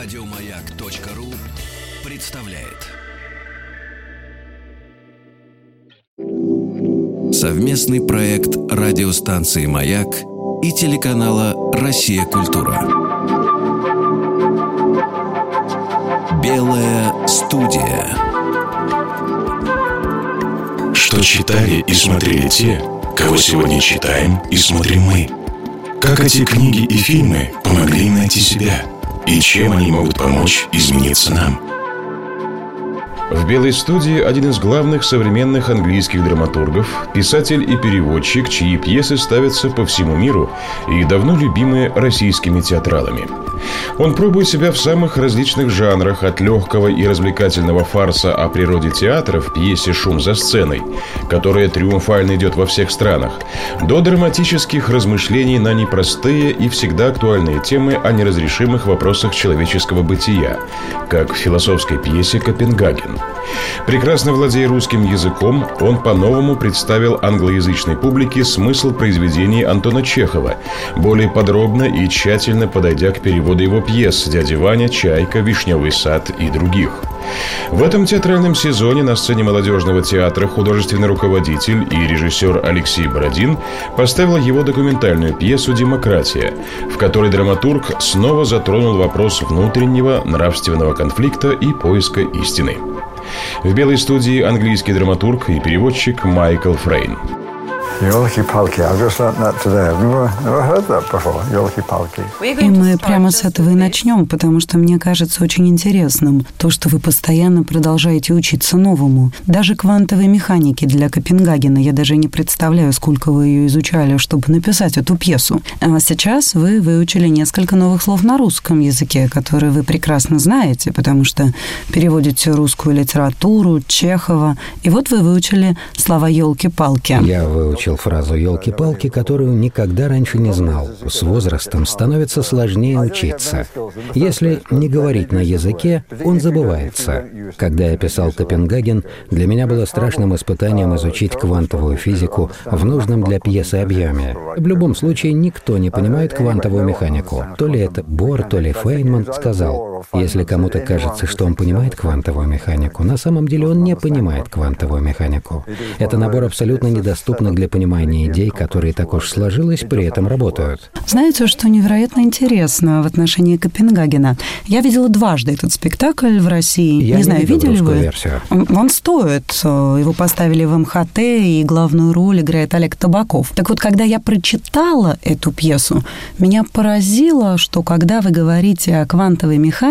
Радиомаяк.ру представляет. Совместный проект радиостанции «Маяк» и телеканала «Россия. Культура». Белая студия. Что читали и смотрели те, кого сегодня читаем и смотрим мы. Как эти книги и фильмы помогли найти себя – и чем они могут помочь измениться нам. В «Белой студии» один из главных современных английских драматургов, писатель и переводчик, чьи пьесы ставятся по всему миру и давно любимые российскими театралами – он пробует себя в самых различных жанрах, от легкого и развлекательного фарса о природе театра в пьесе «Шум за сценой», которая триумфально идет во всех странах, до драматических размышлений на непростые и всегда актуальные темы о неразрешимых вопросах человеческого бытия, как в философской пьесе «Копенгаген». Прекрасно владея русским языком, он по-новому представил англоязычной публике смысл произведений Антона Чехова, более подробно и тщательно подойдя к переводу его пьес «Дядя Ваня», «Чайка», «Вишневый сад» и других. В этом театральном сезоне на сцене молодежного театра художественный руководитель и режиссер Алексей Бородин поставил его документальную пьесу «Демократия», в которой драматург снова затронул вопрос внутреннего нравственного конфликта и поиска истины. В белой студии английский драматург и переводчик Майкл Фрейн. Елки-палки, before. Елки-палки. И мы прямо с этого и начнем, потому что мне кажется очень интересным то, что вы постоянно продолжаете учиться новому. Даже квантовой механики для Копенгагена. Я даже не представляю, сколько вы ее изучали, чтобы написать эту пьесу. А сейчас вы выучили несколько новых слов на русском языке, которые вы прекрасно знаете, потому что переводите русскую литературу, Чехова. И вот вы выучили слова елки-палки. Я выучил выучил фразу «елки-палки», которую никогда раньше не знал. С возрастом становится сложнее учиться. Если не говорить на языке, он забывается. Когда я писал Копенгаген, для меня было страшным испытанием изучить квантовую физику в нужном для пьесы объеме. В любом случае, никто не понимает квантовую механику. То ли это Бор, то ли Фейнман сказал, если кому-то кажется, что он понимает квантовую механику, на самом деле он не понимает квантовую механику. Это набор абсолютно недоступных для понимания идей, которые так уж сложилось, при этом работают. Знаете, что невероятно интересно в отношении Копенгагена? Я видела дважды этот спектакль в России. Я не, не знаю, видели вы? Версию. Он стоит. Его поставили в МХТ, и главную роль играет Олег Табаков. Так вот, когда я прочитала эту пьесу, меня поразило, что когда вы говорите о квантовой механике,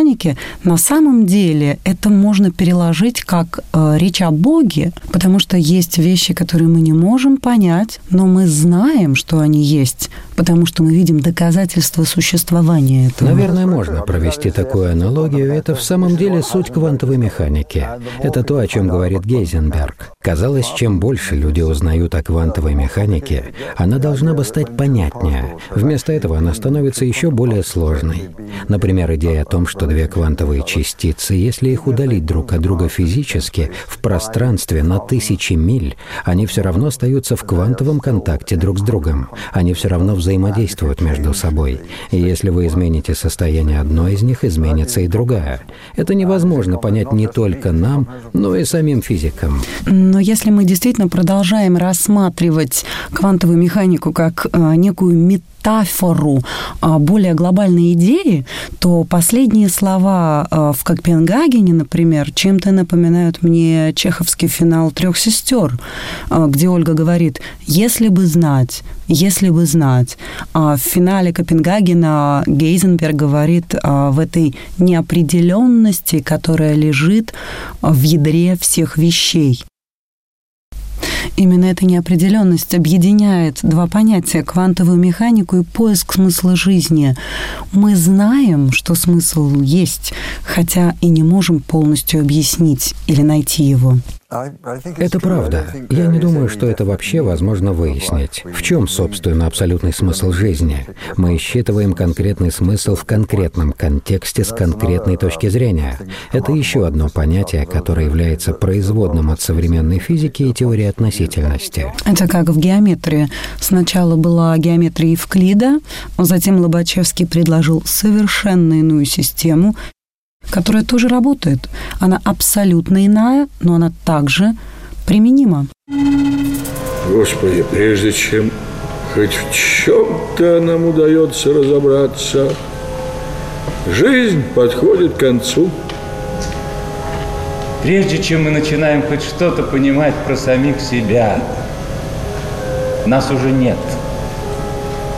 на самом деле это можно переложить как э, речь о Боге, потому что есть вещи, которые мы не можем понять, но мы знаем, что они есть, потому что мы видим доказательства существования этого. Наверное, можно провести такую аналогию. Это в самом деле суть квантовой механики. Это то, о чем говорит Гейзенберг. Казалось, чем больше люди узнают о квантовой механике, она должна бы стать понятнее. Вместо этого она становится еще более сложной. Например, идея о том, что две квантовые частицы, если их удалить друг от друга физически, в пространстве на тысячи миль, они все равно остаются в квантовом контакте друг с другом. Они все равно взаимодействуют между собой. И если вы измените состояние одной из них, изменится и другая. Это невозможно понять не только нам, но и самим физикам. Но если мы действительно продолжаем рассматривать квантовую механику как э, некую метафору, метафору а, более глобальной идеи, то последние слова а, в Копенгагене, например, чем-то напоминают мне чеховский финал трех сестер, а, где Ольга говорит: если бы знать, если бы знать. В финале Копенгагена Гейзенберг говорит в этой неопределенности, которая лежит в ядре всех вещей. Именно эта неопределенность объединяет два понятия – квантовую механику и поиск смысла жизни. Мы знаем, что смысл есть, хотя и не можем полностью объяснить или найти его. Это правда. Я не думаю, что это вообще возможно выяснить. В чем, собственно, абсолютный смысл жизни? Мы считываем конкретный смысл в конкретном контексте с конкретной точки зрения. Это еще одно понятие, которое является производным от современной физики и теории относительности. Это как в геометрии. Сначала была геометрия Евклида, затем Лобачевский предложил совершенно иную систему, которая тоже работает. Она абсолютно иная, но она также применима. Господи, прежде чем хоть в чем-то нам удается разобраться, жизнь подходит к концу. Прежде чем мы начинаем хоть что-то понимать про самих себя, нас уже нет.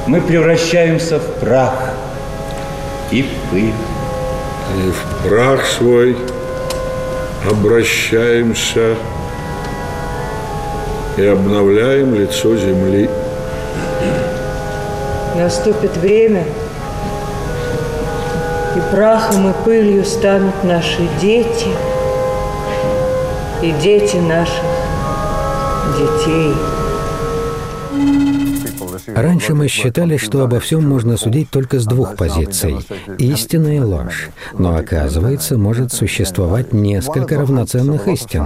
Мы превращаемся в прах и в пыль. И в прах свой обращаемся и обновляем лицо земли. Наступит время, и прахом и пылью станут наши дети и дети наших детей. Раньше мы считали, что обо всем можно судить только с двух позиций – истина и ложь. Но оказывается, может существовать несколько равноценных истин.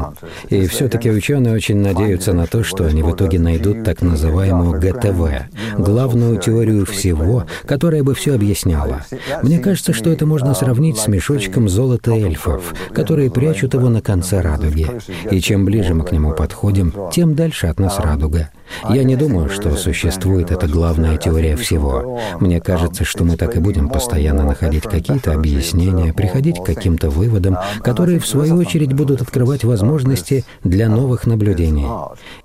И все-таки ученые очень надеются на то, что они в итоге найдут так называемую ГТВ – главную теорию всего, которая бы все объясняла. Мне кажется, что это можно сравнить с мешочком золота эльфов, которые прячут его на конце радуги. И чем ближе мы к нему подходим, тем дальше от нас радуга. Я не думаю, что существует эта главная теория всего. Мне кажется, что мы так и будем постоянно находить какие-то объяснения, приходить к каким-то выводам, которые, в свою очередь, будут открывать возможности для новых наблюдений.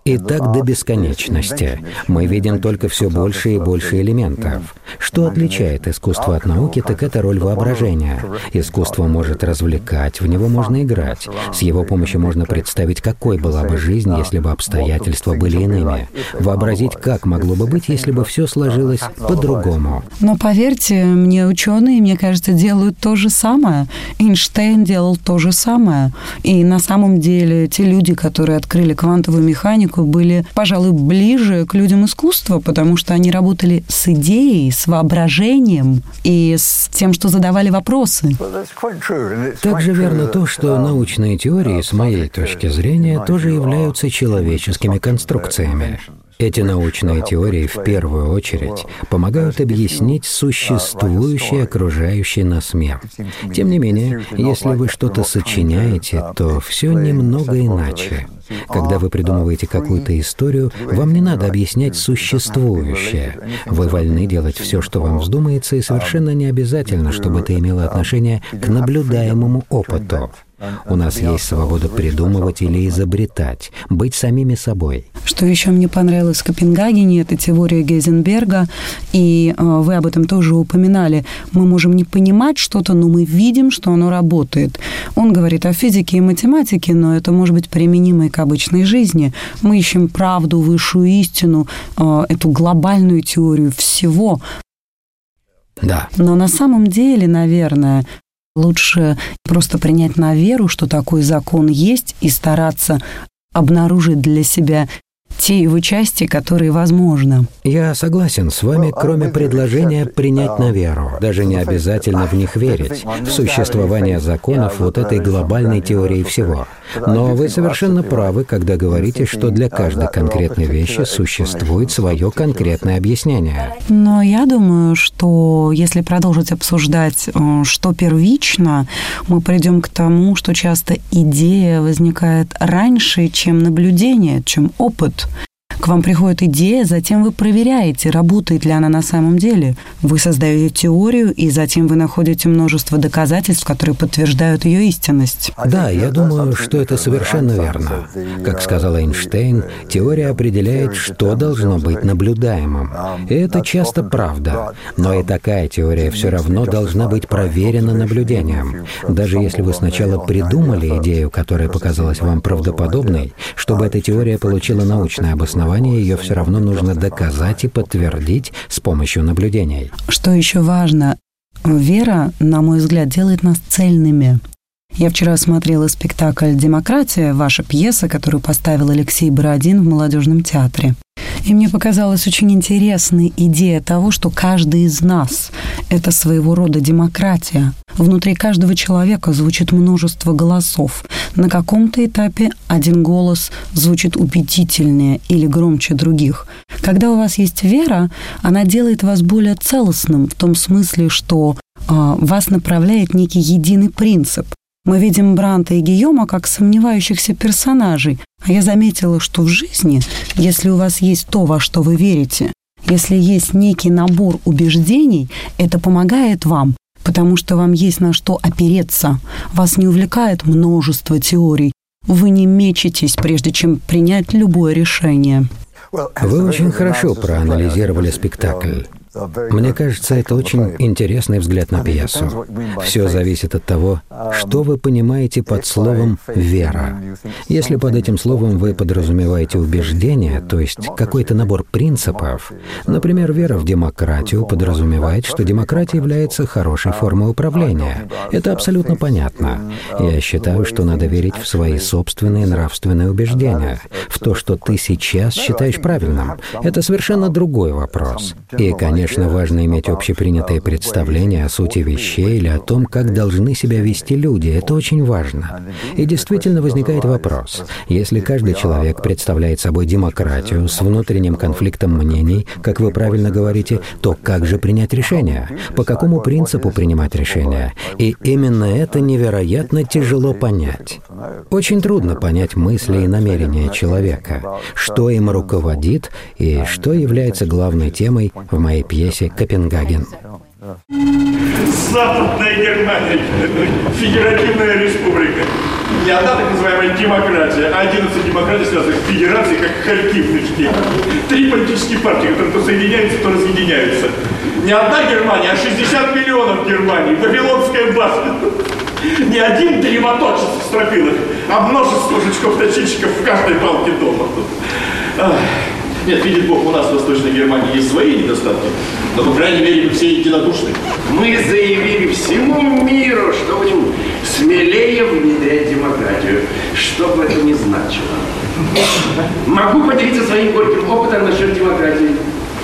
И так до бесконечности. Мы видим только все больше и больше элементов. Что отличает искусство от науки, так это роль воображения. Искусство может развлекать, в него можно играть. С его помощью можно представить, какой была бы жизнь, если бы обстоятельства были иными вообразить, как могло бы быть, если бы все сложилось по-другому. Но поверьте, мне ученые, мне кажется, делают то же самое. Эйнштейн делал то же самое. И на самом деле те люди, которые открыли квантовую механику, были, пожалуй, ближе к людям искусства, потому что они работали с идеей, с воображением и с тем, что задавали вопросы. Также верно то, что научные теории, с моей точки зрения, тоже являются человеческими конструкциями. Эти научные теории в первую очередь помогают объяснить существующий окружающий нас мир. Тем не менее, если вы что-то сочиняете, то все немного иначе. Когда вы придумываете какую-то историю, вам не надо объяснять существующее. Вы вольны делать все, что вам вздумается, и совершенно не обязательно, чтобы это имело отношение к наблюдаемому опыту. У нас есть свобода придумывать или изобретать, быть самими собой. Что еще мне понравилось в Копенгагене, это теория Гейзенберга, и э, вы об этом тоже упоминали. Мы можем не понимать что-то, но мы видим, что оно работает. Он говорит о физике и математике, но это может быть применимо и к обычной жизни. Мы ищем правду, высшую истину, э, эту глобальную теорию всего. Да. Но на самом деле, наверное, Лучше просто принять на веру, что такой закон есть, и стараться обнаружить для себя те его части, которые возможны. Я согласен с вами, кроме предложения принять на веру. Даже не обязательно в них верить. В существование законов вот этой глобальной теории всего. Но вы совершенно правы, когда говорите, что для каждой конкретной вещи существует свое конкретное объяснение. Но я думаю, что если продолжить обсуждать, э, что первично, мы придем к тому, что часто идея возникает раньше, чем наблюдение, чем опыт. К вам приходит идея, затем вы проверяете, работает ли она на самом деле. Вы создаете теорию, и затем вы находите множество доказательств, которые подтверждают ее истинность. Да, я думаю, что это совершенно верно. Как сказал Эйнштейн, теория определяет, что должно быть наблюдаемым. И это часто правда. Но и такая теория все равно должна быть проверена наблюдением. Даже если вы сначала придумали идею, которая показалась вам правдоподобной, чтобы эта теория получила научное обоснование, основания ее все равно нужно доказать и подтвердить с помощью наблюдений. Что еще важно, вера, на мой взгляд, делает нас цельными. Я вчера смотрела спектакль «Демократия», ваша пьеса, которую поставил Алексей Бородин в молодежном театре. И мне показалась очень интересной идея того, что каждый из нас – это своего рода демократия. Внутри каждого человека звучит множество голосов. На каком-то этапе один голос звучит убедительнее или громче других. Когда у вас есть вера, она делает вас более целостным в том смысле, что а, вас направляет некий единый принцип. Мы видим Бранта и Гийома как сомневающихся персонажей, а я заметила, что в жизни, если у вас есть то, во что вы верите, если есть некий набор убеждений, это помогает вам, потому что вам есть на что опереться. Вас не увлекает множество теорий. Вы не мечетесь, прежде чем принять любое решение. Вы очень хорошо проанализировали спектакль. Мне кажется, это очень интересный взгляд на пьесу. Все зависит от того, что вы понимаете под словом «вера». Если под этим словом вы подразумеваете убеждение, то есть какой-то набор принципов, например, вера в демократию подразумевает, что демократия является хорошей формой управления. Это абсолютно понятно. Я считаю, что надо верить в свои собственные нравственные убеждения, в то, что ты сейчас считаешь правильным. Это совершенно другой вопрос. И, конечно, Конечно, важно иметь общепринятое представление о сути вещей или о том, как должны себя вести люди. Это очень важно. И действительно возникает вопрос. Если каждый человек представляет собой демократию с внутренним конфликтом мнений, как вы правильно говорите, то как же принять решение? По какому принципу принимать решение? И именно это невероятно тяжело понять. Очень трудно понять мысли и намерения человека, что им руководит и что является главной темой в моей пьесе «Копенгаген». Западная Германия, федеративная республика. Не одна так называемая демократия, а 11 демократий связанных с федерацией, как мешке. Три политические партии, которые то соединяются, то разъединяются. Не одна Германия, а 60 миллионов Германии. Вавилонская база. Не один древоточец в стропилах, а множество жучков-точильщиков в каждой палке дома. Нет, видит Бог, у нас в Восточной Германии есть свои недостатки, но, по крайней мере, мы все единодушны. Мы заявили всему миру, что будем смелее внедрять демократию, что бы это ни значило. Могу поделиться своим горьким опытом насчет демократии.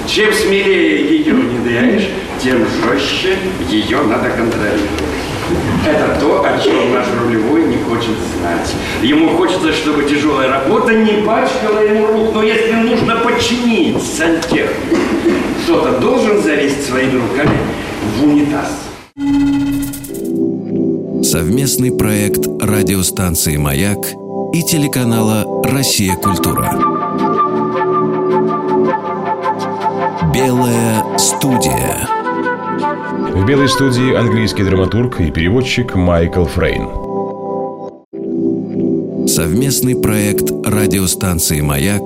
Чем смелее ее внедряешь, тем жестче ее надо контролировать. Это то, о чем наш рулевой не хочет знать. Ему хочется, чтобы работа не пачкала ему рук. Но если нужно починить сантехнику, кто-то должен залезть своими руками в унитаз. Совместный проект радиостанции «Маяк» и телеканала «Россия. Культура». Белая студия. В белой студии английский драматург и переводчик Майкл Фрейн. Совместный проект радиостанции «Маяк»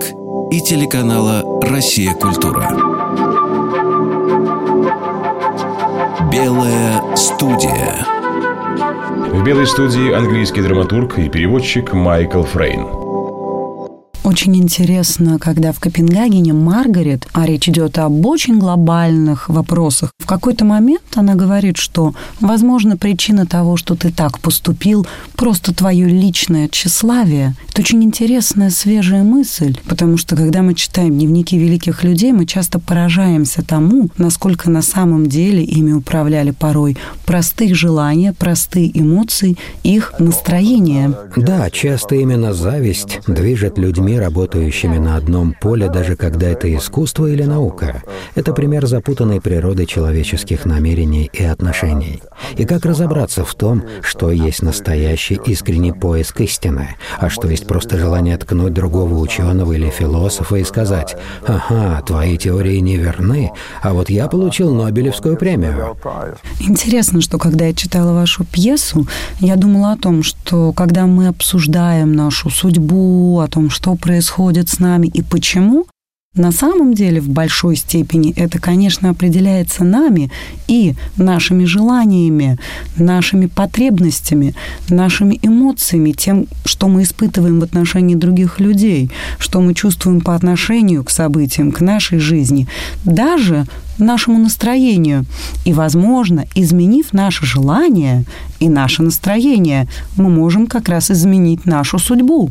и телеканала «Россия. Культура». Белая студия. В белой студии английский драматург и переводчик Майкл Фрейн. Очень интересно, когда в Копенгагене Маргарет, а речь идет об очень глобальных вопросах, какой-то момент она говорит, что, возможно, причина того, что ты так поступил, просто твое личное тщеславие. Это очень интересная, свежая мысль, потому что, когда мы читаем дневники великих людей, мы часто поражаемся тому, насколько на самом деле ими управляли порой простые желания, простые эмоции, их настроение. Да, часто именно зависть движет людьми, работающими на одном поле, даже когда это искусство или наука. Это пример запутанной природы человеческих намерений и отношений. И как разобраться в том, что есть настоящий искренний поиск истины, а что есть просто желание ткнуть другого ученого или философа и сказать «Ага, твои теории не верны, а вот я получил Нобелевскую премию». Интересно, что когда я читала вашу пьесу, я думала о том, что когда мы обсуждаем нашу судьбу, о том, что происходит с нами и почему, на самом деле в большой степени это, конечно, определяется нами и нашими желаниями, нашими потребностями, нашими эмоциями, тем, что мы испытываем в отношении других людей, что мы чувствуем по отношению к событиям, к нашей жизни, даже нашему настроению. И, возможно, изменив наше желание и наше настроение, мы можем как раз изменить нашу судьбу.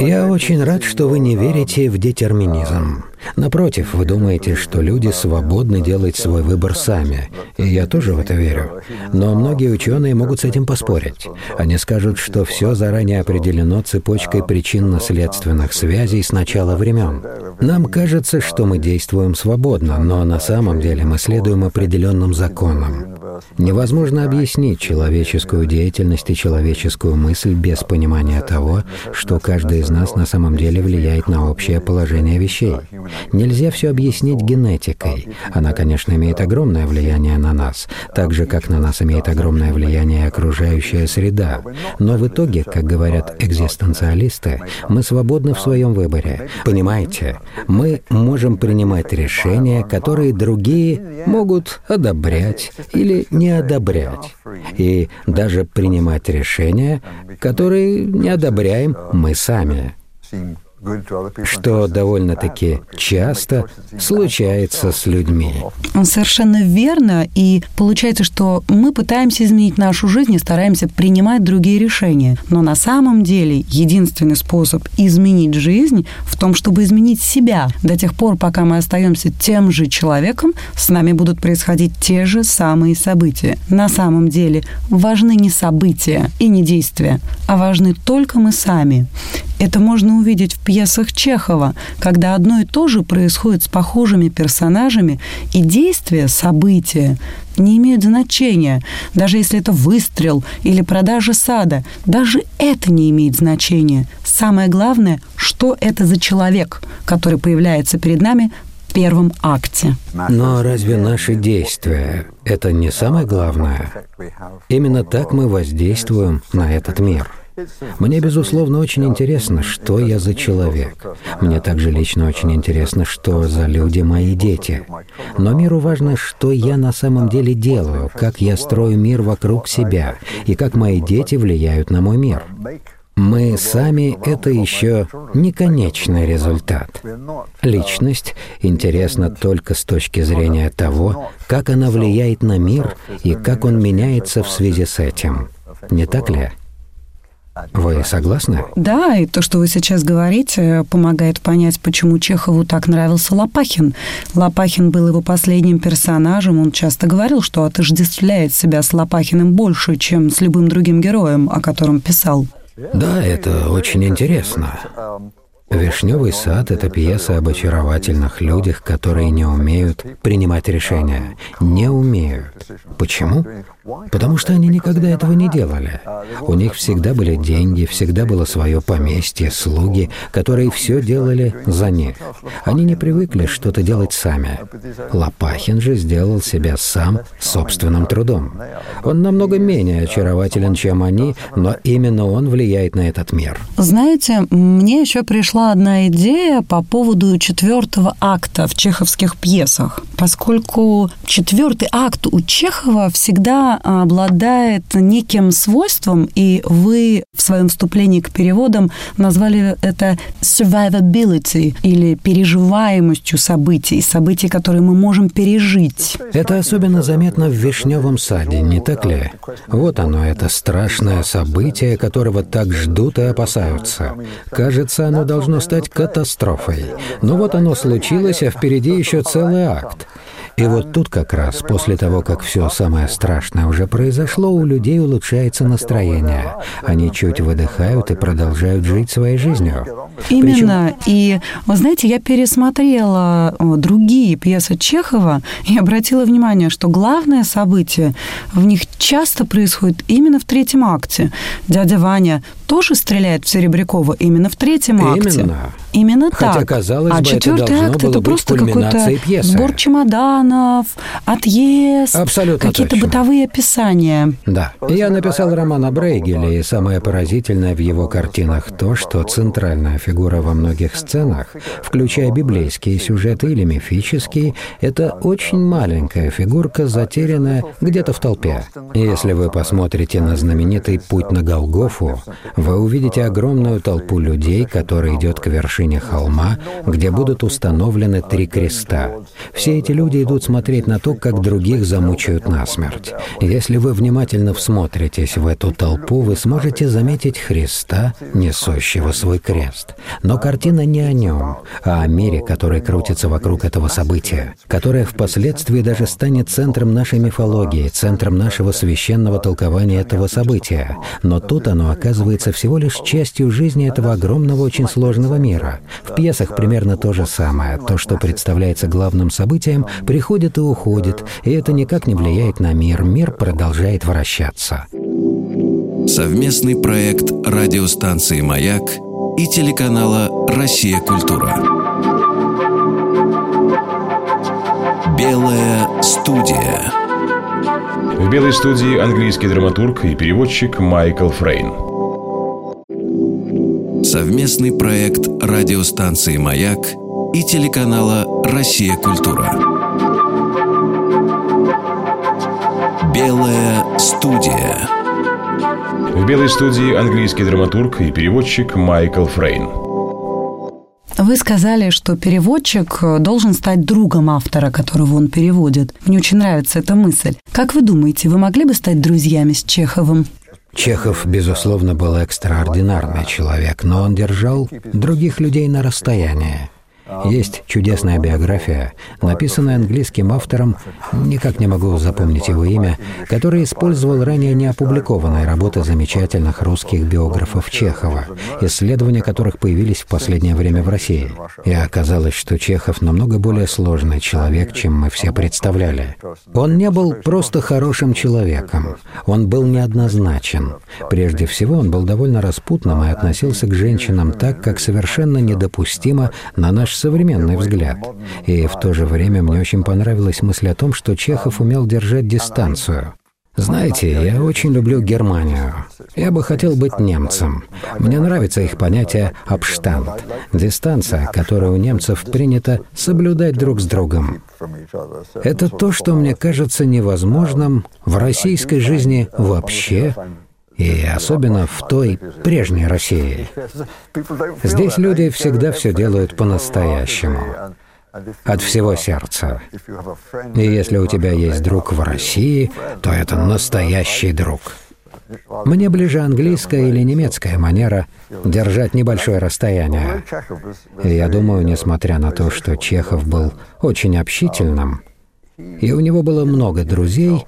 Я очень рад, что вы не верите в детерминизм. Напротив, вы думаете, что люди свободны делать свой выбор сами. И я тоже в это верю. Но многие ученые могут с этим поспорить. Они скажут, что все заранее определено цепочкой причинно-следственных связей с начала времен. Нам кажется, что мы действуем свободно, но на самом деле мы следуем определенным законам. Невозможно объяснить человеческую деятельность и человеческую мысль без понимания того, что каждый из нас на самом деле влияет на общее положение вещей. Нельзя все объяснить генетикой. Она, конечно, имеет огромное влияние на нас, так же, как на нас имеет огромное влияние окружающая среда. Но в итоге, как говорят экзистенциалисты, мы свободны в своем выборе. Понимаете, мы можем принимать решения, которые другие могут одобрять или не одобрять. И даже принимать решения, которые не одобряем мы сами что довольно-таки часто случается с людьми. Совершенно верно. И получается, что мы пытаемся изменить нашу жизнь и стараемся принимать другие решения. Но на самом деле единственный способ изменить жизнь в том, чтобы изменить себя. До тех пор, пока мы остаемся тем же человеком, с нами будут происходить те же самые события. На самом деле важны не события и не действия, а важны только мы сами. Это можно увидеть в пьесах Чехова, когда одно и то же происходит с похожими персонажами, и действия, события не имеют значения. Даже если это выстрел или продажа сада, даже это не имеет значения. Самое главное, что это за человек, который появляется перед нами в первом акте. Но разве наши действия – это не самое главное? Именно так мы воздействуем на этот мир – мне, безусловно, очень интересно, что я за человек. Мне также лично очень интересно, что за люди мои дети. Но миру важно, что я на самом деле делаю, как я строю мир вокруг себя, и как мои дети влияют на мой мир. Мы сами — это еще не конечный результат. Личность интересна только с точки зрения того, как она влияет на мир и как он меняется в связи с этим. Не так ли? Вы согласны? Да, и то, что вы сейчас говорите, помогает понять, почему Чехову так нравился Лопахин. Лопахин был его последним персонажем, он часто говорил, что отождествляет себя с Лопахиным больше, чем с любым другим героем, о котором писал. Да, это очень интересно. «Вишневый сад» — это пьеса об очаровательных людях, которые не умеют принимать решения. Не умеют. Почему? Потому что они никогда этого не делали. У них всегда были деньги, всегда было свое поместье, слуги, которые все делали за них. Они не привыкли что-то делать сами. Лопахин же сделал себя сам собственным трудом. Он намного менее очарователен, чем они, но именно он влияет на этот мир. Знаете, мне еще пришла одна идея по поводу четвертого акта в чеховских пьесах, поскольку четвертый акт у Чехова всегда обладает неким свойством, и вы в своем вступлении к переводам назвали это survivability или переживаемостью событий, событий, которые мы можем пережить. Это особенно заметно в Вишневом саде, не так ли? Вот оно, это страшное событие, которого так ждут и опасаются. Кажется, оно должно стать катастрофой. Но вот оно случилось, а впереди еще целый акт. И вот тут как раз, после того, как все самое страшное уже произошло, у людей улучшается настроение. Они чуть выдыхают и продолжают жить своей жизнью. Именно. Причем... И, вы знаете, я пересмотрела другие пьесы Чехова и обратила внимание, что главное событие в них часто происходит именно в третьем акте. Дядя Ваня тоже стреляет в Серебрякова именно в третьем акте. Именно. Именно Хотя, так. казалось а бы, четвертый это акт это просто какой-то пьесы. сбор чемоданов, отъезд, Абсолютно какие-то точно. бытовые описания. Да. Я написал роман о Брейгеле, и самое поразительное в его картинах то, что центральная фигура во многих сценах, включая библейские сюжеты или мифические, это очень маленькая фигурка, затерянная где-то в толпе. И если вы посмотрите на знаменитый «Путь на Голгофу», вы увидите огромную толпу людей, которая идет к вершине холма, где будут установлены три креста. Все эти люди идут смотреть на то, как других замучают насмерть. Если вы внимательно всмотритесь в эту толпу, вы сможете заметить Христа, несущего свой крест. Но картина не о нем, а о мире, который крутится вокруг этого события, которое впоследствии даже станет центром нашей мифологии, центром нашего священного толкования этого события. Но тут оно оказывается всего лишь частью жизни этого огромного, очень сложного мира. Мира. В пьесах примерно то же самое. То, что представляется главным событием, приходит и уходит, и это никак не влияет на мир. Мир продолжает вращаться. Совместный проект радиостанции «Маяк» и телеканала «Россия. Культура». Белая студия. В белой студии английский драматург и переводчик Майкл Фрейн. Совместный проект радиостанции «Маяк» и телеканала «Россия. Культура». Белая студия. В белой студии английский драматург и переводчик Майкл Фрейн. Вы сказали, что переводчик должен стать другом автора, которого он переводит. Мне очень нравится эта мысль. Как вы думаете, вы могли бы стать друзьями с Чеховым? Чехов, безусловно, был экстраординарный человек, но он держал других людей на расстоянии. Есть чудесная биография, написанная английским автором, никак не могу запомнить его имя, который использовал ранее неопубликованные работы замечательных русских биографов Чехова, исследования которых появились в последнее время в России. И оказалось, что Чехов намного более сложный человек, чем мы все представляли. Он не был просто хорошим человеком, он был неоднозначен. Прежде всего, он был довольно распутным и относился к женщинам так, как совершенно недопустимо на наш современный взгляд. И в то же время мне очень понравилась мысль о том, что Чехов умел держать дистанцию. Знаете, я очень люблю Германию. Я бы хотел быть немцем. Мне нравится их понятие «абштанд» — дистанция, которую у немцев принято соблюдать друг с другом. Это то, что мне кажется невозможным в российской жизни вообще и особенно в той прежней России. Здесь люди всегда все делают по-настоящему, от всего сердца. И если у тебя есть друг в России, то это настоящий друг. Мне ближе английская или немецкая манера держать небольшое расстояние. И я думаю, несмотря на то, что Чехов был очень общительным, и у него было много друзей,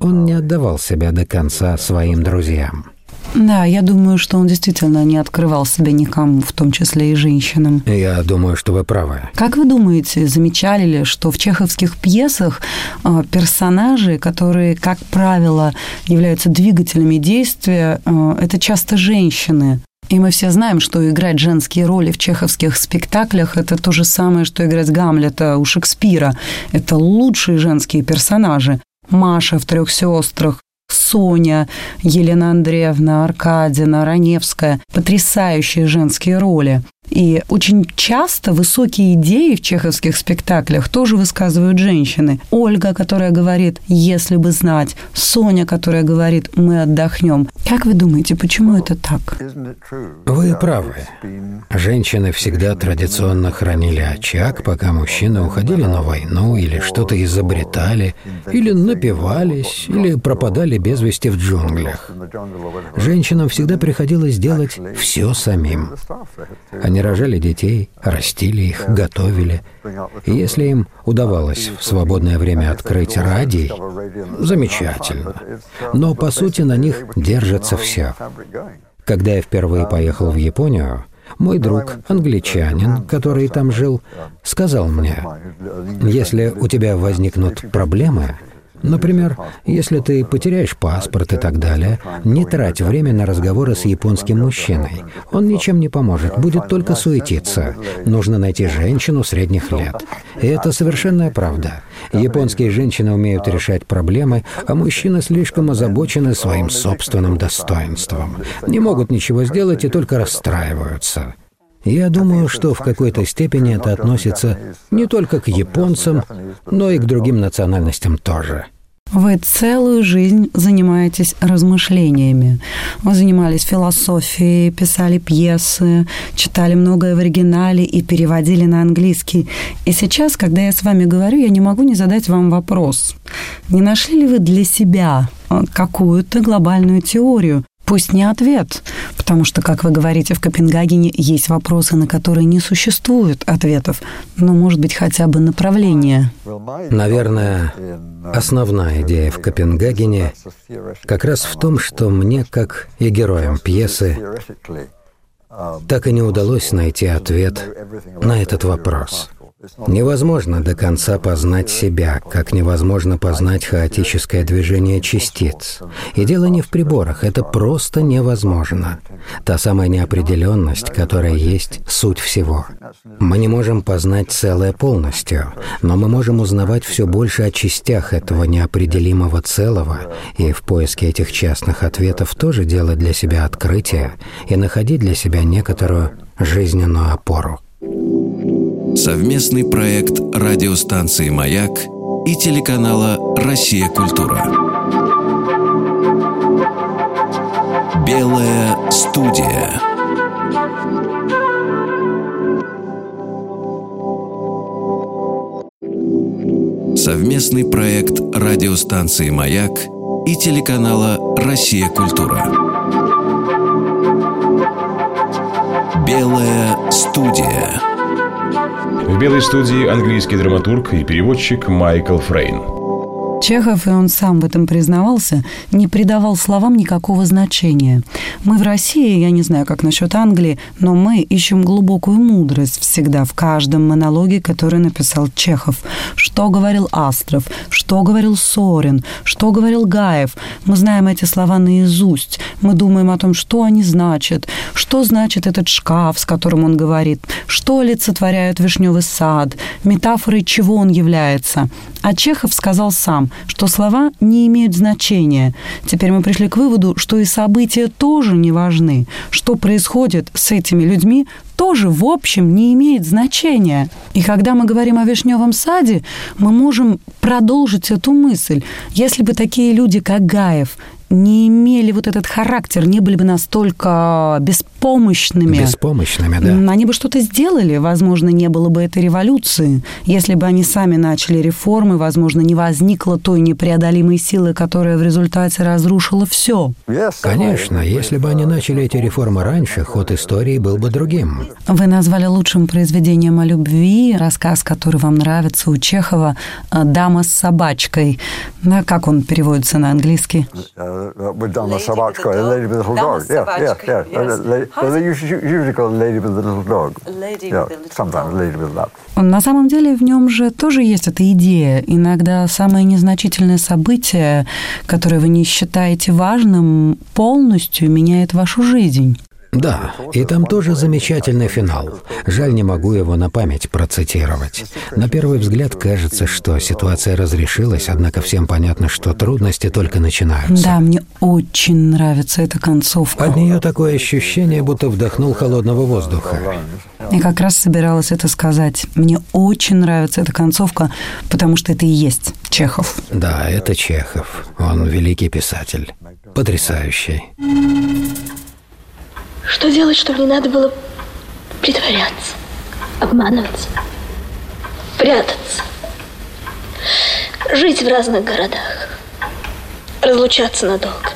он не отдавал себя до конца своим друзьям. Да, я думаю, что он действительно не открывал себя никому, в том числе и женщинам. Я думаю, что вы правы. Как вы думаете, замечали ли, что в чеховских пьесах а, персонажи, которые, как правило, являются двигателями действия, а, это часто женщины? И мы все знаем, что играть женские роли в чеховских спектаклях – это то же самое, что играть Гамлета у Шекспира. Это лучшие женские персонажи. Маша в «Трех сестрах», Соня, Елена Андреевна, Аркадина, Раневская. Потрясающие женские роли. И очень часто высокие идеи в чеховских спектаклях тоже высказывают женщины. Ольга, которая говорит «если бы знать», Соня, которая говорит «мы отдохнем». Как вы думаете, почему это так? Вы правы. Женщины всегда традиционно хранили очаг, пока мужчины уходили на войну или что-то изобретали, или напивались, или пропадали без вести в джунглях. Женщинам всегда приходилось делать все самим. Они рожали детей, растили их, готовили. И если им удавалось в свободное время открыть радий, замечательно. Но, по сути, на них держится все. Когда я впервые поехал в Японию, мой друг, англичанин, который там жил, сказал мне, если у тебя возникнут проблемы, Например, если ты потеряешь паспорт и так далее, не трать время на разговоры с японским мужчиной. Он ничем не поможет, будет только суетиться. Нужно найти женщину средних лет. И это совершенная правда. Японские женщины умеют решать проблемы, а мужчины слишком озабочены своим собственным достоинством. Не могут ничего сделать и только расстраиваются. Я думаю, что в какой-то степени это относится не только к японцам, но и к другим национальностям тоже. Вы целую жизнь занимаетесь размышлениями. Вы занимались философией, писали пьесы, читали многое в оригинале и переводили на английский. И сейчас, когда я с вами говорю, я не могу не задать вам вопрос. Не нашли ли вы для себя э, какую-то глобальную теорию, Пусть не ответ, потому что, как вы говорите, в Копенгагене есть вопросы, на которые не существует ответов, но, может быть, хотя бы направление. Наверное, основная идея в Копенгагене как раз в том, что мне, как и героям пьесы, так и не удалось найти ответ на этот вопрос. Невозможно до конца познать себя, как невозможно познать хаотическое движение частиц. И дело не в приборах, это просто невозможно. Та самая неопределенность, которая есть суть всего. Мы не можем познать целое полностью, но мы можем узнавать все больше о частях этого неопределимого целого, и в поиске этих частных ответов тоже делать для себя открытие и находить для себя некоторую жизненную опору. Совместный проект радиостанции «Маяк» и телеканала «Россия. Культура». Белая студия. Совместный проект радиостанции «Маяк» и телеканала «Россия. Культура». Белая студия. В белой студии английский драматург и переводчик Майкл Фрейн. Чехов, и он сам в этом признавался, не придавал словам никакого значения. Мы в России, я не знаю, как насчет Англии, но мы ищем глубокую мудрость всегда в каждом монологе, который написал Чехов. Что говорил Астров, что говорил Сорин, что говорил Гаев. Мы знаем эти слова наизусть. Мы думаем о том, что они значат, что значит этот шкаф, с которым он говорит, что олицетворяет вишневый сад, метафорой чего он является. А Чехов сказал сам, что слова не имеют значения. Теперь мы пришли к выводу, что и события тоже не важны. Что происходит с этими людьми, тоже, в общем, не имеет значения. И когда мы говорим о вишневом саде, мы можем продолжить эту мысль. Если бы такие люди, как Гаев, не имели вот этот характер, не были бы настолько беспомощными. Беспомощными, да. Они бы что-то сделали, возможно, не было бы этой революции. Если бы они сами начали реформы, возможно, не возникло той непреодолимой силы, которая в результате разрушила все. Конечно, если бы они начали эти реформы раньше, ход истории был бы другим. Вы назвали лучшим произведением о любви рассказ, который вам нравится у Чехова «Дама с собачкой». Да, как он переводится на английский? With Donna Собачка, a lady with a little dog. Yeah, yeah, yeah. Well, they usually call a lady with a little dog. Yeah, sometimes a lady with lap. На самом деле в нем же тоже есть эта идея. Иногда самое незначительное событие, которое вы не считаете важным, полностью меняет вашу жизнь. Да, и там тоже замечательный финал. Жаль, не могу его на память процитировать. На первый взгляд кажется, что ситуация разрешилась, однако всем понятно, что трудности только начинаются. Да, мне очень нравится эта концовка. От нее такое ощущение, будто вдохнул холодного воздуха. Я как раз собиралась это сказать. Мне очень нравится эта концовка, потому что это и есть Чехов. Да, это Чехов. Он великий писатель. Потрясающий. Что делать, чтобы не надо было притворяться, обманывать, прятаться, жить в разных городах, разлучаться надолго?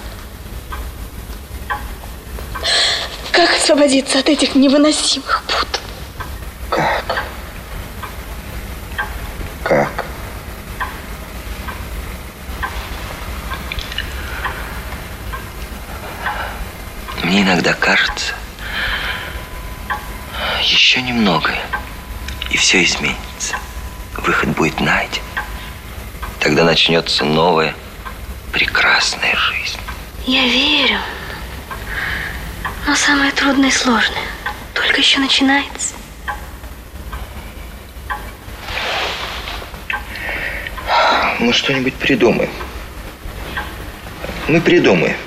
Как освободиться от этих невыносимых пут? Как? Как? Мне иногда кажется, еще немного, и все изменится. Выход будет найден. Тогда начнется новая, прекрасная жизнь. Я верю. Но самое трудное и сложное только еще начинается. Мы что-нибудь придумаем. Мы придумаем.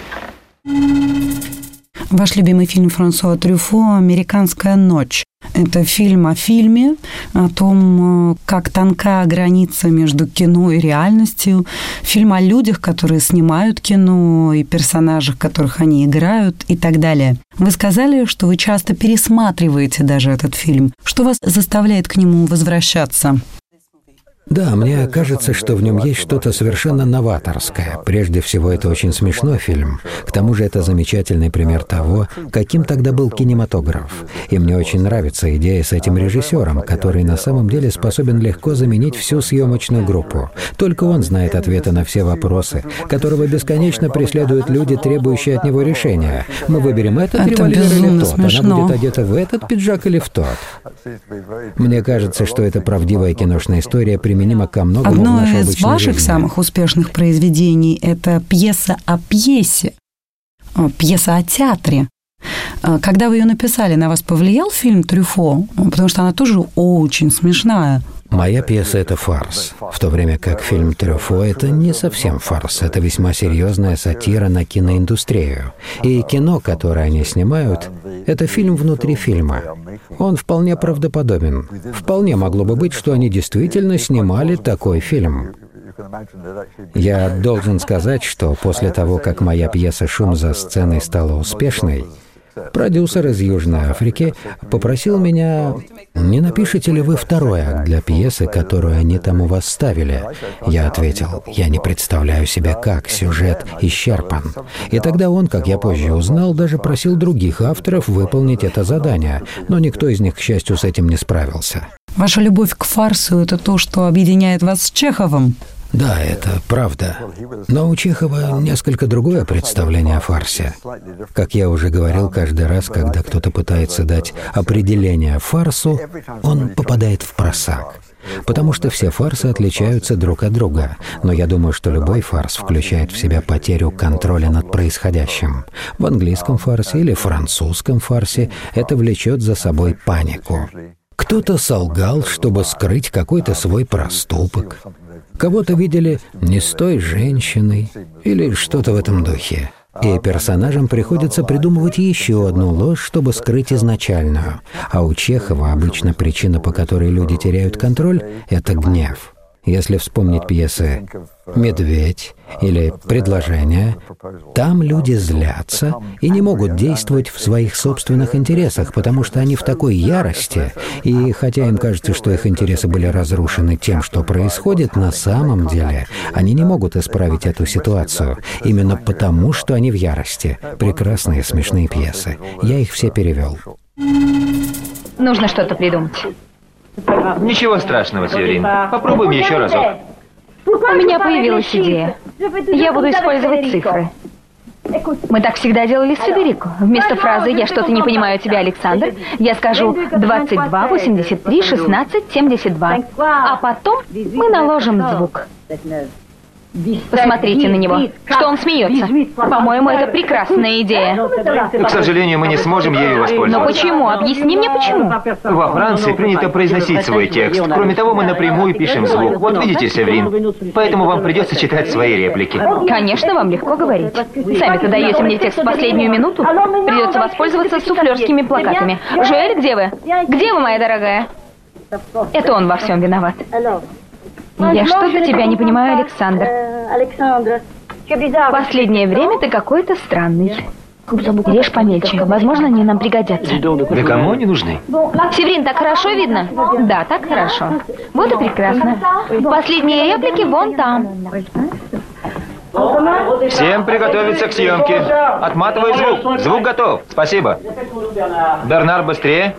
Ваш любимый фильм Франсуа Трюфо «Американская ночь». Это фильм о фильме, о том, как тонка граница между кино и реальностью. Фильм о людях, которые снимают кино, и персонажах, которых они играют, и так далее. Вы сказали, что вы часто пересматриваете даже этот фильм. Что вас заставляет к нему возвращаться? Да, мне кажется, что в нем есть что-то совершенно новаторское. Прежде всего, это очень смешной фильм. К тому же это замечательный пример того, каким тогда был кинематограф. И мне очень нравится идея с этим режиссером, который на самом деле способен легко заменить всю съемочную группу. Только он знает ответы на все вопросы, которого бесконечно преследуют люди, требующие от него решения. Мы выберем этот Это револьвер или тот. смешно. Она будет одета в этот пиджак или в тот. Мне кажется, что это правдивая киношная история применима ко многому в Одно нашей из обычной ваших жизни. самых успешных произведений – это пьеса о пьесе, пьеса о театре. А, Когда вы ее написали, на вас повлиял фильм «Трюфо»? Потому что она тоже очень смешная. Моя пьеса — это фарс, в то время как фильм «Трюфо» — это не совсем фарс, это весьма серьезная сатира на киноиндустрию. И кино, которое они снимают, это фильм внутри фильма. Он вполне правдоподобен. Вполне могло бы быть, что они действительно снимали такой фильм. Я должен сказать, что после того, как моя пьеса «Шум за сценой» стала успешной, продюсер из Южной Африки попросил меня, не напишите ли вы второй акт для пьесы, которую они там у вас ставили? Я ответил, я не представляю себе, как сюжет исчерпан. И тогда он, как я позже узнал, даже просил других авторов выполнить это задание, но никто из них, к счастью, с этим не справился. Ваша любовь к фарсу – это то, что объединяет вас с Чеховым. Да, это правда. Но у Чехова несколько другое представление о фарсе. Как я уже говорил, каждый раз, когда кто-то пытается дать определение фарсу, он попадает в просак. Потому что все фарсы отличаются друг от друга. Но я думаю, что любой фарс включает в себя потерю контроля над происходящим. В английском фарсе или французском фарсе это влечет за собой панику. Кто-то солгал, чтобы скрыть какой-то свой проступок. Кого-то видели не с той женщиной или что-то в этом духе. И персонажам приходится придумывать еще одну ложь, чтобы скрыть изначальную. А у Чехова обычно причина, по которой люди теряют контроль, это гнев. Если вспомнить пьесы «Медведь» или «Предложение», там люди злятся и не могут действовать в своих собственных интересах, потому что они в такой ярости, и хотя им кажется, что их интересы были разрушены тем, что происходит, на самом деле они не могут исправить эту ситуацию, именно потому, что они в ярости. Прекрасные смешные пьесы. Я их все перевел. Нужно что-то придумать. Ничего страшного, Северин. Попробуем еще разок. У меня появилась идея. Я буду использовать цифры. Мы так всегда делали с Федерико. Вместо фразы «Я что-то не понимаю тебя, Александр», я скажу 22, 83, 16, 72. А потом мы наложим звук. Посмотрите на него, что он смеется. По-моему, это прекрасная идея. К сожалению, мы не сможем ею Но воспользоваться. почему? Объясни мне почему. Во Франции принято произносить свой текст. Кроме того, мы напрямую пишем звук. Вот видите, Северин. Поэтому вам придется читать свои реплики. Конечно, вам легко говорить. Сами-то даете мне текст в последнюю минуту. Придется воспользоваться суфлерскими плакатами. Жуэль, где вы? Где вы, моя дорогая? Это он во всем виноват. Я что-то тебя не понимаю, Александр. В последнее время ты какой-то странный. Режь помельче. Возможно, они нам пригодятся. Да кому они нужны? Северин, так хорошо видно? Да, так хорошо. Вот и прекрасно. Последние реплики вон там. Всем приготовиться к съемке. Отматывай звук. Звук готов. Спасибо. Бернар, быстрее.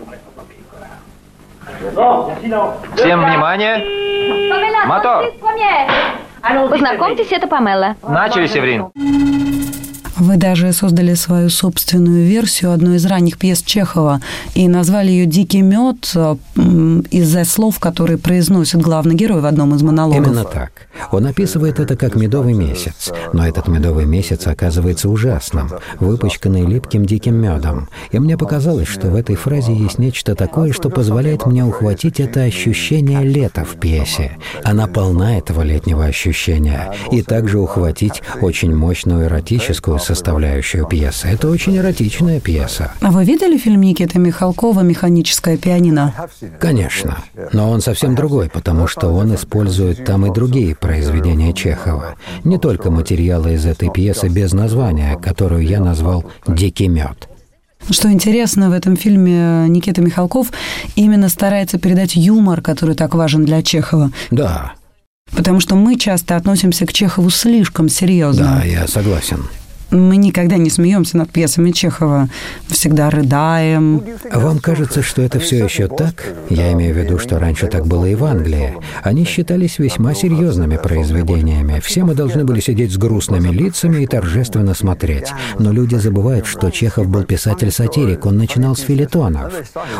Всем внимание. Мотор. Познакомьтесь, это Памела. Начали, Северин. Вы даже создали свою собственную версию одной из ранних пьес Чехова и назвали ее «Дикий мед» м, из-за слов, которые произносит главный герой в одном из монологов. Именно так. Он описывает это как медовый месяц, но этот медовый месяц оказывается ужасным, выпачканный липким диким медом. И мне показалось, что в этой фразе есть нечто такое, что позволяет мне ухватить это ощущение лета в пьесе. Она полна этого летнего ощущения. И также ухватить очень мощную эротическую составляющую пьесы. Это очень эротичная пьеса. А вы видели фильм Никиты Михалкова «Механическое пианино»? Конечно. Но он совсем другой, потому что он использует там и другие произведения Чехова. Не только материалы из этой пьесы без названия, которую я назвал «Дикий мед». Что интересно, в этом фильме Никита Михалков именно старается передать юмор, который так важен для Чехова. Да, Потому что мы часто относимся к Чехову слишком серьезно. Да, я согласен мы никогда не смеемся над пьесами Чехова, всегда рыдаем. Вам кажется, что это все еще так? Я имею в виду, что раньше так было и в Англии. Они считались весьма серьезными произведениями. Все мы должны были сидеть с грустными лицами и торжественно смотреть. Но люди забывают, что Чехов был писатель-сатирик. Он начинал с филитонов.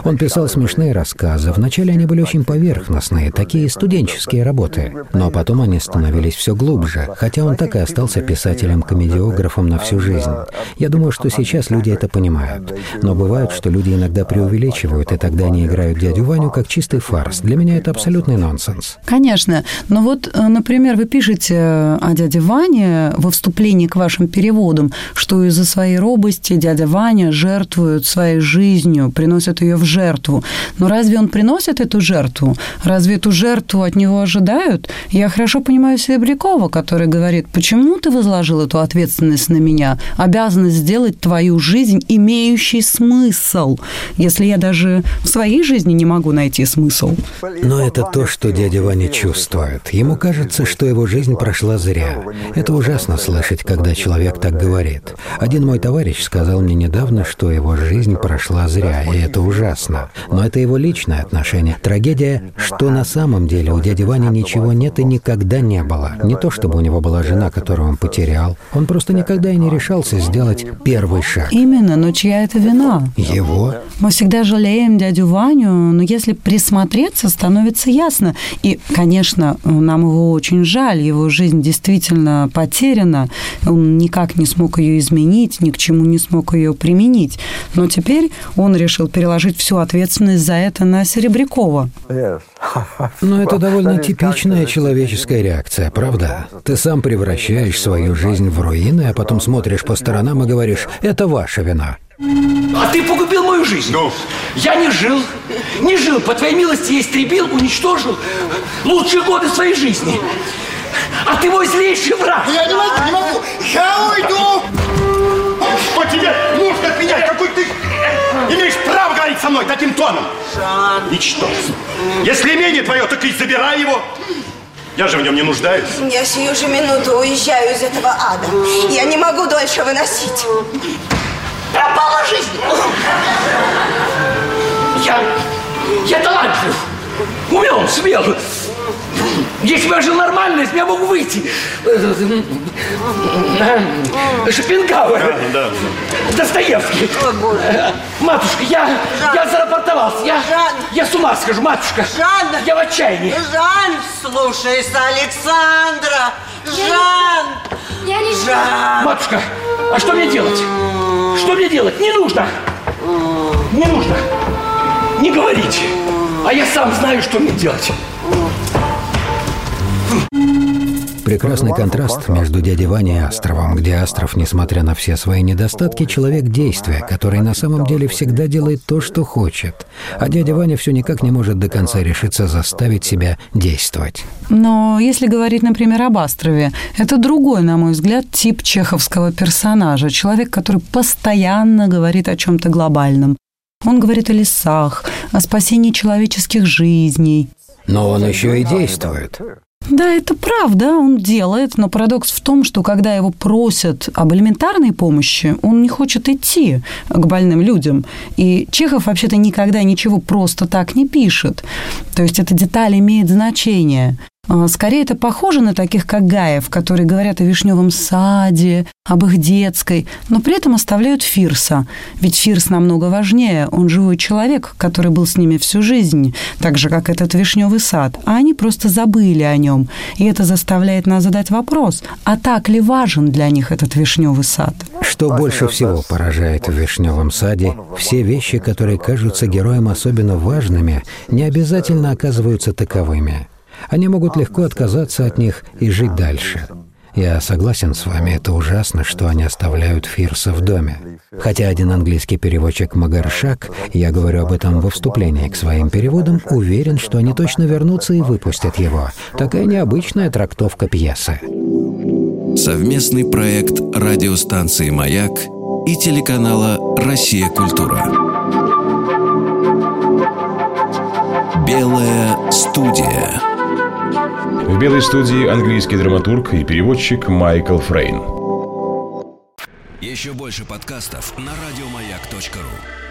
Он писал смешные рассказы. Вначале они были очень поверхностные, такие студенческие работы. Но потом они становились все глубже, хотя он так и остался писателем-комедиографом на всю жизнь. Я думаю, что сейчас люди это понимают. Но бывает, что люди иногда преувеличивают, и тогда они играют дядю Ваню как чистый фарс. Для меня это абсолютный нонсенс. Конечно. Но вот, э, например, вы пишете о дяде Ване во вступлении к вашим переводам, что из-за своей робости дядя Ваня жертвует своей жизнью, приносит ее в жертву. Но разве он приносит эту жертву? Разве эту жертву от него ожидают? Я хорошо понимаю Серебрякова, который говорит, почему ты возложил эту ответственность на меня, обязанность сделать твою жизнь имеющей смысл, если я даже в своей жизни не могу найти смысл. Но это то, что дядя Ваня чувствует. Ему кажется, что его жизнь прошла зря. Это ужасно слышать, когда человек так говорит. Один мой товарищ сказал мне недавно, что его жизнь прошла зря, и это ужасно. Но это его личное отношение. Трагедия, что на самом деле у дяди Вани ничего нет и никогда не было. Не то, чтобы у него была жена, которую он потерял. Он просто никогда и не решался сделать первый шаг. Именно, но чья это вина? Его. Мы всегда жалеем дядю Ваню, но если присмотреться, становится ясно. И, конечно, нам его очень жаль, его жизнь действительно потеряна, он никак не смог ее изменить, ни к чему не смог ее применить. Но теперь он решил переложить всю ответственность за это на Серебрякова. Но это довольно типичная человеческая реакция, правда? Ты сам превращаешь свою жизнь в руины, а потом смотришь по сторонам и говоришь, это ваша вина. А ты погубил мою жизнь. Ну? Я не жил, не жил. По твоей милости я истребил, уничтожил лучшие годы своей жизни. А ты мой злейший враг. Я не могу, не могу. Я уйду. Что тебе нужно от меня? Какой ты имеешь право говорить со мной таким тоном? Жан. Ничтожество. Если имение твое, так и забирай его. Я же в нем не нуждаюсь. Я сию же минуту уезжаю из этого ада. Я не могу дольше выносить. Пропала жизнь. Я, я талантлив, умен, смел. Если бы я жил нормально, из меня мог выйти. Шопенгауэр. Да, да. Достоевский. Матушка, я, Жан. я зарапортовался. Я, Жан. я с ума схожу, матушка. Жан! Я в отчаянии. Жан, слушайся Александра! Жан! Я не Жан! Матушка, а что мне делать? Что мне делать? Не нужно. Не нужно. Не говорите. А я сам знаю, что мне делать. Прекрасный контраст между дядей Ваней и Астровым, где Астров, несмотря на все свои недостатки, человек действия, который на самом деле всегда делает то, что хочет. А дядя Ваня все никак не может до конца решиться заставить себя действовать. Но если говорить, например, об Астрове, это другой, на мой взгляд, тип чеховского персонажа. Человек, который постоянно говорит о чем-то глобальном. Он говорит о лесах, о спасении человеческих жизней. Но он еще и действует. Да, это правда, он делает, но парадокс в том, что когда его просят об элементарной помощи, он не хочет идти к больным людям. И Чехов вообще-то никогда ничего просто так не пишет. То есть эта деталь имеет значение. А, Скорее, это похоже на таких, как Гаев, которые говорят о вишневом саде, об их детской, но при этом оставляют Фирса. Ведь Фирс намного важнее, он живой человек, который был с ними всю жизнь, так же, как этот вишневый сад. А они просто забыли о нем. И это заставляет нас задать вопрос, а так ли важен для них этот вишневый сад? Что больше всего поражает в «Вишневом саде», все вещи, которые кажутся героям особенно важными, не обязательно оказываются таковыми. Они могут легко отказаться от них и жить дальше. Я согласен с вами, это ужасно, что они оставляют Фирса в доме. Хотя один английский переводчик Магаршак, я говорю об этом во вступлении к своим переводам, уверен, что они точно вернутся и выпустят его. Такая необычная трактовка пьесы. Совместный проект радиостанции «Маяк» и телеканала «Россия. Культура». Белая студия. В белой студии английский драматург и переводчик Майкл Фрейн. Еще больше подкастов на радиомаяк.ру.